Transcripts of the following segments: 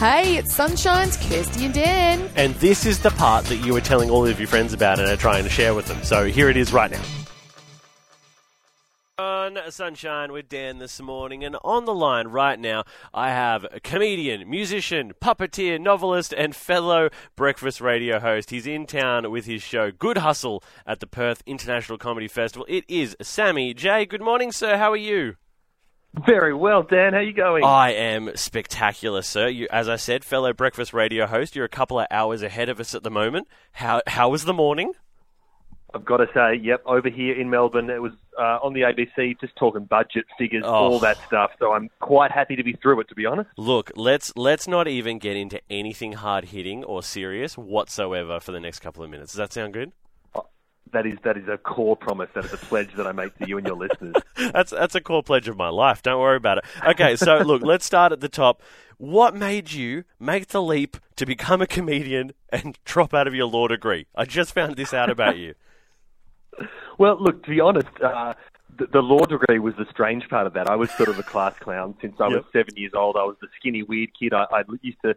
Hey, it's Sunshine's Kirsty and Dan. And this is the part that you were telling all of your friends about and are trying to share with them. So here it is right now. On Sunshine with Dan this morning, and on the line right now, I have a comedian, musician, puppeteer, novelist, and fellow breakfast radio host. He's in town with his show Good Hustle at the Perth International Comedy Festival. It is Sammy J. Good morning, sir. How are you? Very well, Dan. How you going? I am spectacular, sir. You, as I said, fellow breakfast radio host. You're a couple of hours ahead of us at the moment. How how was the morning? I've got to say, yep, over here in Melbourne, it was uh, on the ABC, just talking budget figures, Oh. all that stuff. So I'm quite happy to be through it, to be honest. Look, let's let's not even get into anything hard hitting or serious whatsoever for the next couple of minutes. Does that sound good? That is that is a core promise. That is a pledge that I make to you and your listeners. That's that's a core pledge of my life. Don't worry about it. Okay, so look, let's start at the top. What made you make the leap to become a comedian and drop out of your law degree? I just found this out about you. Well, look, to be honest, uh, the, the law degree was the strange part of that. I was sort of a class clown since I was Yep. seven years old. I was the skinny, weird kid. I, I used to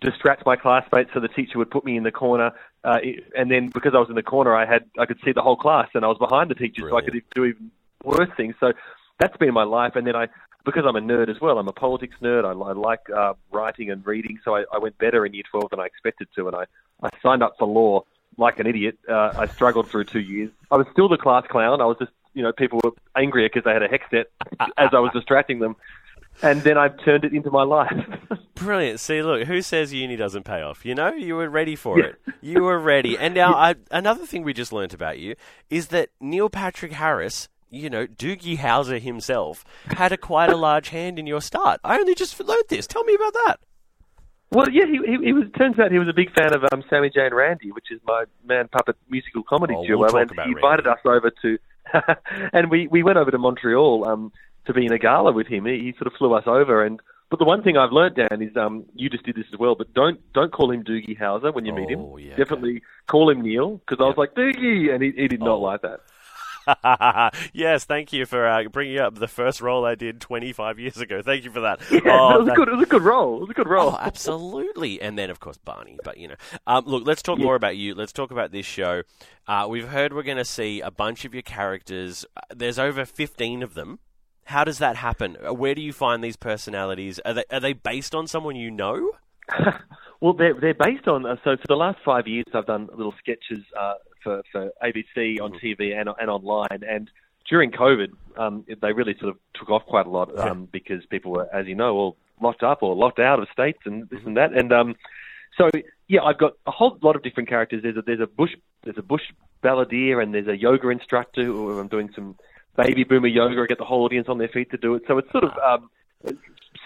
distract my classmates so the teacher would put me in the corner. Uh, and then because I was in the corner, I had I could see the whole class, and I was behind the teacher, so I could do even worse things. So that's been my life. And then I, because I'm a nerd as well, I'm a politics nerd. I, I like uh, writing and reading, so I, I went better in year 12 than I expected to, and I, I signed up for law like an idiot. Uh, I struggled through two years. I was still the class clown. I was just, you know, people were angrier because they had a HECS debt as I was distracting them. And then I've turned it into my life. Brilliant. See, look, who says uni doesn't pay off? You know, you were ready for it. You were ready. And now, I, another thing we just learnt about you is that Neil Patrick Harris, you know, Doogie Howser himself, had a quite a large hand in your start. I only just learnt this. Tell me about that. Well, yeah, he, he, he was. Turns out he was a big fan of um, Sammy J and Randy, which is my man puppet musical comedy Oh, we'll duo, and he invited us over to, and we we went over to Montreal um, to be in a gala with him. He, he sort of flew us over, and but the one thing I've learnt, Dan, is um, you just did this as well, but don't don't call him Doogie Howser when you meet him. Oh, yeah, Definitely call him Neil because I was like Doogie, and he, he did Oh. not like that. yes, thank you for uh, bringing up the first role I did 25 years ago. Thank you for that. Yeah, Oh, it was that- a good. It was a good role. It was a good role. Oh, absolutely. And then, of course, Barney. But, you know. Um, look, let's talk more about you. Let's talk about this show. Uh, we've heard we're going to see a bunch of your characters. Uh, There's over 15 of them. How does that happen? Where do you find these personalities? Are they, are they based on someone you know? Well, they're they're based on. Uh, so for the last five years, I've done little sketches uh, for for ABC on TV and and online. And during COVID, um, they really sort of took off quite a lot um, because people were, as you know, all locked up or locked out of states and this and that. And um, so yeah, I've got a whole lot of different characters. There's a there's a bush there's a bush balladeer and there's a yoga instructor who I'm doing some baby boomer yoga. Get the whole audience on their feet to do it. So it's sort of um,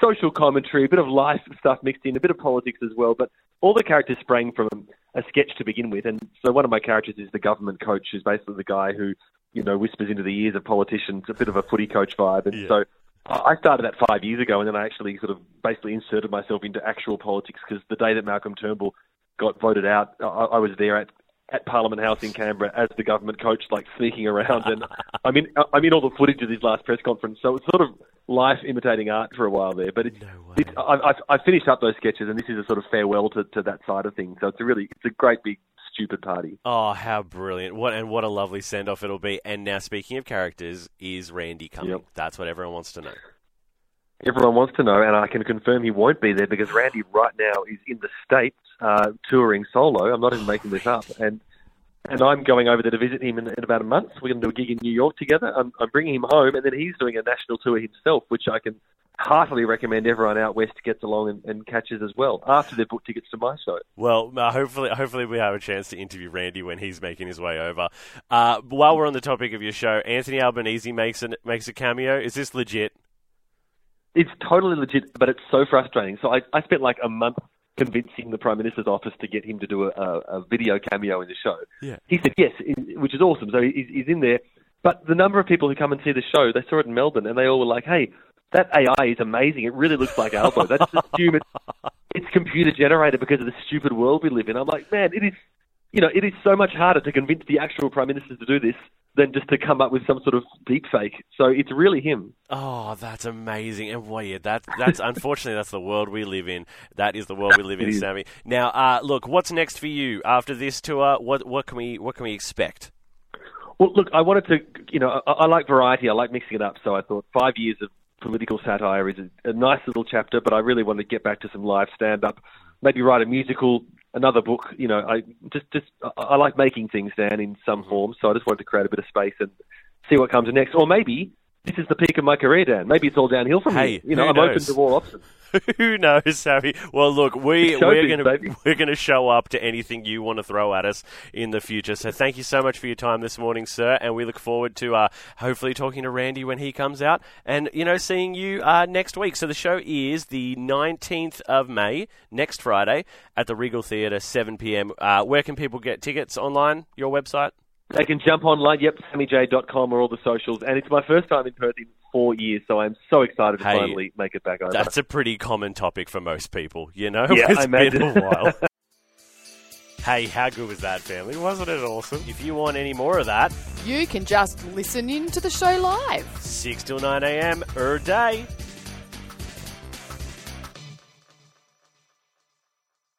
social commentary, a bit of life stuff mixed in, a bit of politics as well. But all the characters sprang from a sketch to begin with. And so one of my characters is the government coach, who's basically the guy who, you know, whispers into the ears of politicians, a bit of a footy coach vibe. And Yeah. so I started that five years ago, and then I actually sort of basically inserted myself into actual politics because the day that Malcolm Turnbull got voted out, I, I was there at at Parliament House in Canberra as the government coach, like sneaking around, and I mean, I'm in all the footage of his last press conference. So it's sort of life imitating art for a while there. But it's, it's I, I, I finished up those sketches, and this is a sort of farewell to, to that side of things. So it's a really it's a great big stupid party. Oh, how brilliant. What And what a lovely send off it'll be. And now, speaking of characters, is Randy coming? Yep. That's what everyone wants to know. Everyone wants to know, and I can confirm he won't be there because Randy right now is in the states uh, touring solo. I'm not even making this up, and and I'm going over there to visit him in, in about a month. We're going to do a gig in New York together. I'm, I'm bringing him home, and then he's doing a national tour himself, which I can heartily recommend everyone out west gets along and, and catches as well after they've booked tickets to my show. Well, uh, hopefully, hopefully we have a chance to interview Randy when he's making his way over. Uh, while we're on the topic of your show, Anthony Albanese makes an, makes a cameo. Is this legit? It's totally legit, but it's so frustrating. So I, I spent like a month convincing the Prime Minister's office to get him to do a, a, video cameo in the show. Yeah. He said yes, which is awesome. So he's, he's in there. But the number of people who come and see the show, they saw it in Melbourne, and they all were like, "Hey, that AI is amazing. It really looks like Albo. That's just human. it's, it's computer generated because of the stupid world we live in." I'm like, man, it is. You know, it is so much harder to convince the actual prime ministers to do this than just to come up with some sort of deep fake. So it's really him. Oh, that's amazing. And yeah, that, that's unfortunately that's the world we live in. That is the world we live in, Sammy. Now, uh, look, what's next for you after this tour? What what can we what can we expect? Well, look, I wanted to, you know, I, I like variety. I like mixing it up. So I thought five years of political satire is a, a nice little chapter, but I really want to get back to some live stand up. Maybe write a musical, another book. You know, I just just I, like making things down in some mm-hmm. form. So I just wanted to create a bit of space and see what comes next. Or maybe this is the peak of my career, Dan. Maybe it's all downhill from Hey, here. You know, I'm knows? open to all options. Who knows, Sammy? Well, look, we we're gonna we're gonna show up to anything you want to throw at us in the future. So thank you so much for your time this morning, sir, and we look forward to uh, hopefully talking to Randy when he comes out, and you know seeing you uh, next week. So the show is the nineteenth of May, next Friday, at the Regal Theatre, seven pm. Uh, where can people get tickets online? Your website? They can jump online, yep, sammyj.com or all the socials. And it's my first time in Perth in four years, so I'm so excited to Hey, finally make it back over. That's a pretty common topic for most people, you know? Yeah, It's I been imagine. a while. hey, how good was that, family? Wasn't it awesome? If you want any more of that, You can just listen in to the show live. 6 till 9 a.m. er day.